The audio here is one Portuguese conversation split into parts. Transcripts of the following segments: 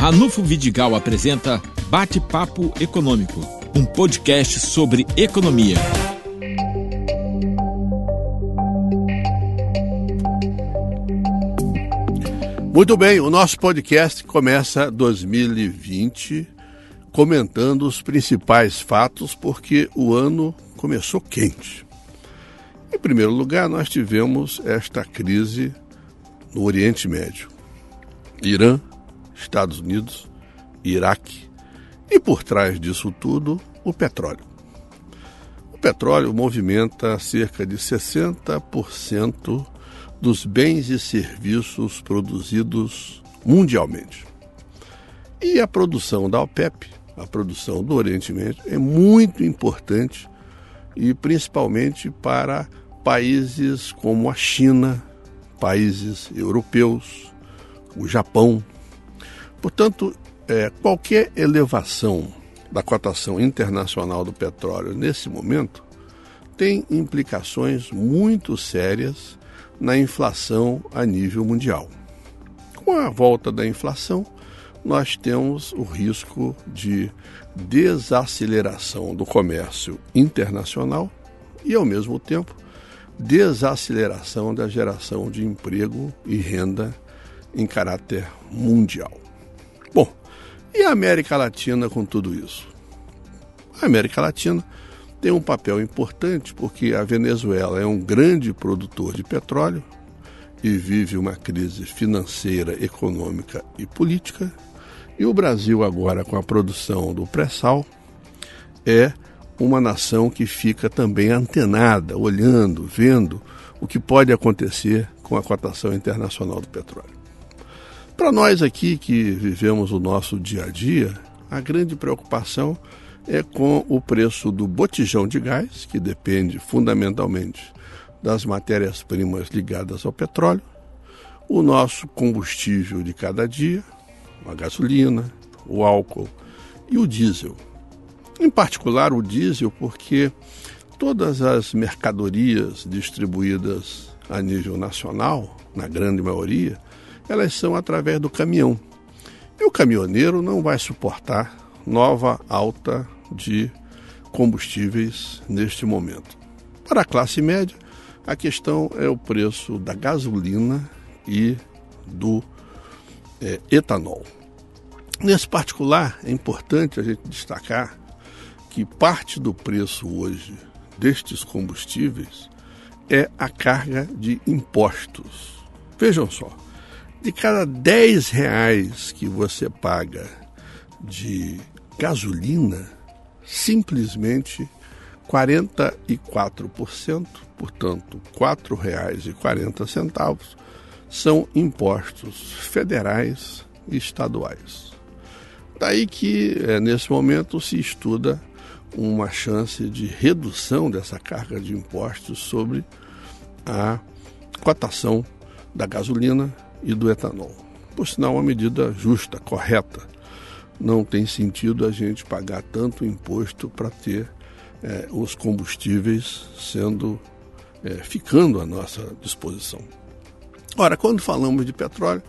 Ranulfo Vidigal apresenta Bate-Papo Econômico, um podcast sobre economia. Muito bem, o nosso podcast começa 2020 comentando os principais fatos, porque o ano começou quente. Em primeiro lugar, nós tivemos esta crise no Oriente Médio. Irã, Estados Unidos, Iraque e por trás disso tudo, o petróleo. O petróleo movimenta cerca de 60% dos bens e serviços produzidos mundialmente. E a produção da OPEP, a produção do Oriente Médio, é muito importante e principalmente para países como a China, países europeus, o Japão, Portanto, é, qualquer elevação da cotação internacional do petróleo nesse momento tem implicações muito sérias na inflação a nível mundial. Com a volta da inflação, nós temos o risco de desaceleração do comércio internacional e, ao mesmo tempo, desaceleração da geração de emprego e renda em caráter mundial. E a América Latina com tudo isso? A América Latina tem um papel importante porque a Venezuela é um grande produtor de petróleo e vive uma crise financeira, econômica e política. E o Brasil, agora com a produção do pré-sal, é uma nação que fica também antenada, olhando, vendo o que pode acontecer com a cotação internacional do petróleo. Para nós aqui que vivemos o nosso dia a dia, a grande preocupação é com o preço do botijão de gás, que depende fundamentalmente das matérias-primas ligadas ao petróleo, o nosso combustível de cada dia, a gasolina, o álcool e o diesel. Em particular o diesel, porque todas as mercadorias distribuídas a nível nacional, na grande maioria, elas são através do caminhão. E o caminhoneiro não vai suportar nova alta de combustíveis neste momento. Para a classe média, a questão é o preço da gasolina e do é, etanol. Nesse particular, é importante a gente destacar que parte do preço hoje destes combustíveis é a carga de impostos. Vejam só, de cada 10 reais que você paga de gasolina, simplesmente 44%, portanto R$ 4,40, são impostos federais e estaduais. Daí que, é, nesse momento, se estuda uma chance de redução dessa carga de impostos sobre a cotação da gasolina, e do etanol. Por sinal, uma medida justa, correta. Não tem sentido a gente pagar tanto imposto para ter é, os combustíveis sendo é, ficando à nossa disposição. Ora, quando falamos de petróleo,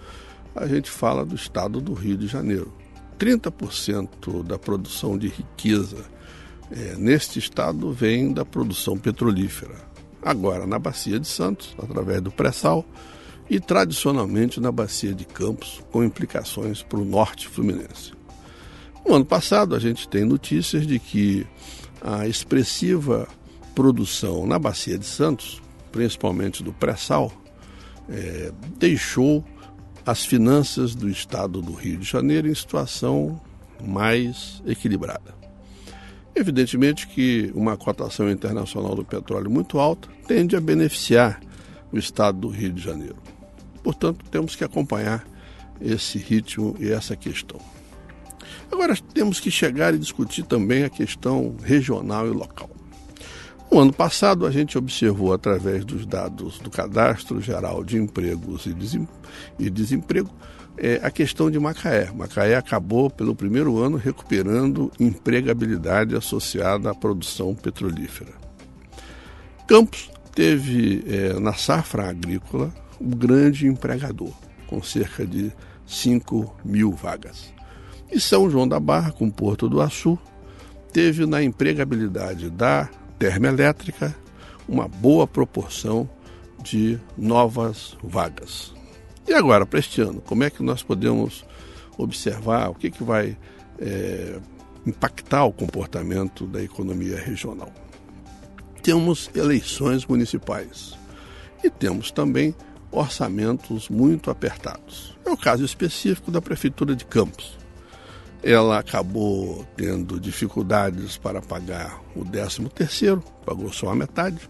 a gente fala do estado do Rio de Janeiro. 30% da produção de riqueza é, neste estado vem da produção petrolífera. Agora, na Bacia de Santos, através do pré-sal, e tradicionalmente na Bacia de Campos, com implicações para o norte fluminense. No ano passado, a gente tem notícias de que a expressiva produção na Bacia de Santos, principalmente do pré-sal, é, deixou as finanças do estado do Rio de Janeiro em situação mais equilibrada. Evidentemente que uma cotação internacional do petróleo muito alta tende a beneficiar o estado do Rio de Janeiro. Portanto, temos que acompanhar esse ritmo e essa questão. Agora temos que chegar e discutir também a questão regional e local. No ano passado, a gente observou, através dos dados do Cadastro Geral de Empregos e Desemprego, é, a questão de Macaé. Macaé acabou, pelo primeiro ano, recuperando empregabilidade associada à produção petrolífera. Campos teve, é, na safra agrícola, um grande empregador, com cerca de 5 mil vagas. E São João da Barra, com Porto do Açu, teve na empregabilidade da termoelétrica uma boa proporção de novas vagas. E agora, para este ano, como é que nós podemos observar o que, que vai é, impactar o comportamento da economia regional? Temos eleições municipais e temos também orçamentos muito apertados. É o caso específico da Prefeitura de Campos. Ela acabou tendo dificuldades para pagar o 13 terceiro, pagou só a metade,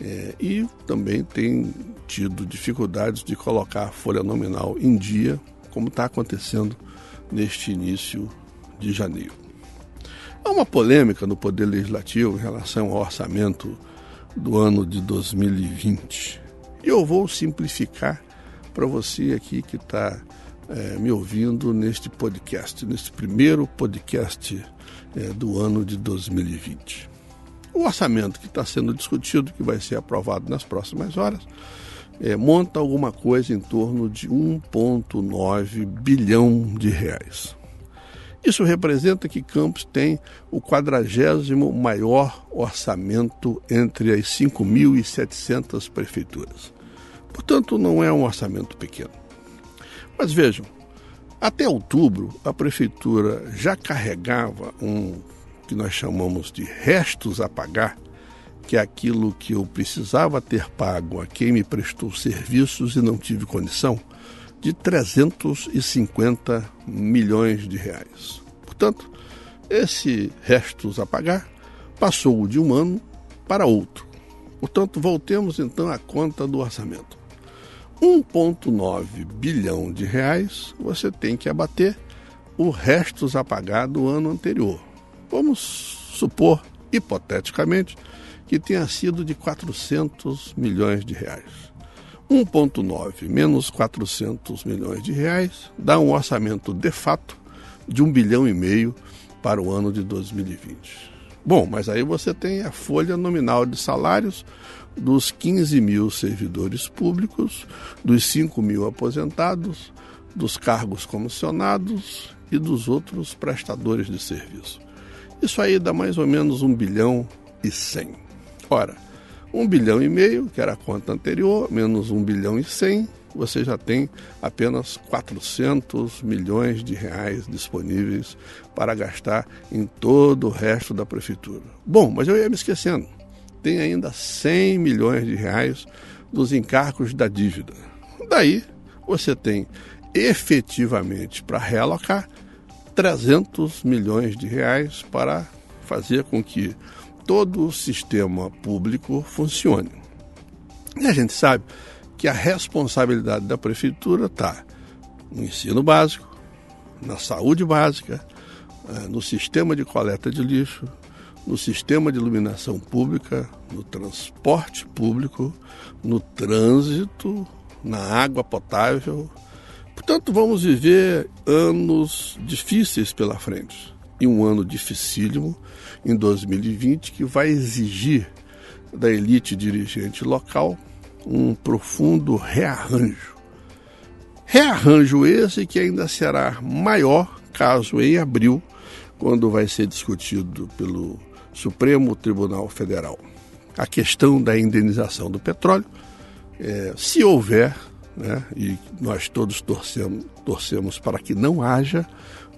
é, e também tem tido dificuldades de colocar a folha nominal em dia, como está acontecendo neste início de janeiro. Há uma polêmica no Poder Legislativo em relação ao orçamento do ano de 2020. Eu vou simplificar para você aqui que está é, me ouvindo neste podcast, neste primeiro podcast é, do ano de 2020. O orçamento que está sendo discutido, que vai ser aprovado nas próximas horas, é, monta alguma coisa em torno de 1,9 bilhão de reais. Isso representa que Campos tem o quadragésimo maior orçamento entre as 5.700 prefeituras. Portanto, não é um orçamento pequeno. Mas vejam, até outubro a prefeitura já carregava um que nós chamamos de restos a pagar, que é aquilo que eu precisava ter pago a quem me prestou serviços e não tive condição de 350 milhões de reais. Portanto, esse restos a pagar passou de um ano para outro. Portanto, voltemos então à conta do orçamento. 1,9 bilhão de reais você tem que abater o restos a pagar do ano anterior. Vamos supor, hipoteticamente, que tenha sido de 400 milhões de reais. 1,9 menos 400 milhões de reais dá um orçamento de fato de 1 bilhão e meio para o ano de 2020. Bom, mas aí você tem a folha nominal de salários dos 15 mil servidores públicos, dos 5 mil aposentados, dos cargos comissionados e dos outros prestadores de serviço. Isso aí dá mais ou menos 1 bilhão e 100. Ora, 1 bilhão e meio, que era a conta anterior, menos 1 bilhão e 100, você já tem apenas 400 milhões de reais disponíveis para gastar em todo o resto da prefeitura. Bom, mas eu ia me esquecendo. Tem ainda 100 milhões de reais dos encargos da dívida. Daí você tem efetivamente para realocar 300 milhões de reais para fazer com que todo o sistema público funcione. E a gente sabe que a responsabilidade da prefeitura está no ensino básico, na saúde básica, eh, no sistema de coleta de lixo, no sistema de iluminação pública, no transporte público, no trânsito, na água potável. Portanto, vamos viver anos difíceis pela frente. E um ano dificílimo em 2020 que vai exigir da elite dirigente local um profundo rearranjo. Rearranjo esse que ainda será maior caso em abril, quando vai ser discutido pelo Supremo Tribunal Federal a questão da indenização do petróleo, é, se houver, né, e nós todos torcemos, torcemos para que não haja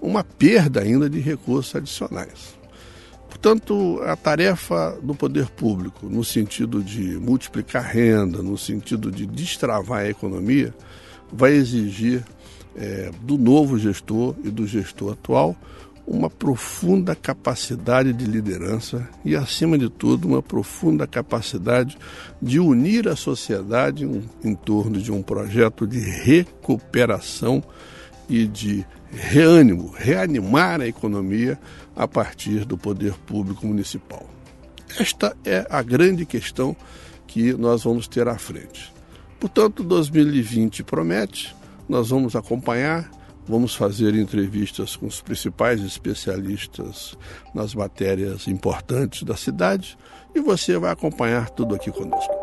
uma perda ainda de recursos adicionais. Portanto, a tarefa do poder público, no sentido de multiplicar renda, no sentido de destravar a economia, vai exigir é, do novo gestor e do gestor atual uma profunda capacidade de liderança e, acima de tudo, uma profunda capacidade de unir a sociedade em, em torno de um projeto de recuperação e de reânimo, reanimar a economia a partir do poder público municipal. Esta é a grande questão que nós vamos ter à frente. Portanto, 2020 promete, nós vamos acompanhar, vamos fazer entrevistas com os principais especialistas nas matérias importantes da cidade e você vai acompanhar tudo aqui conosco.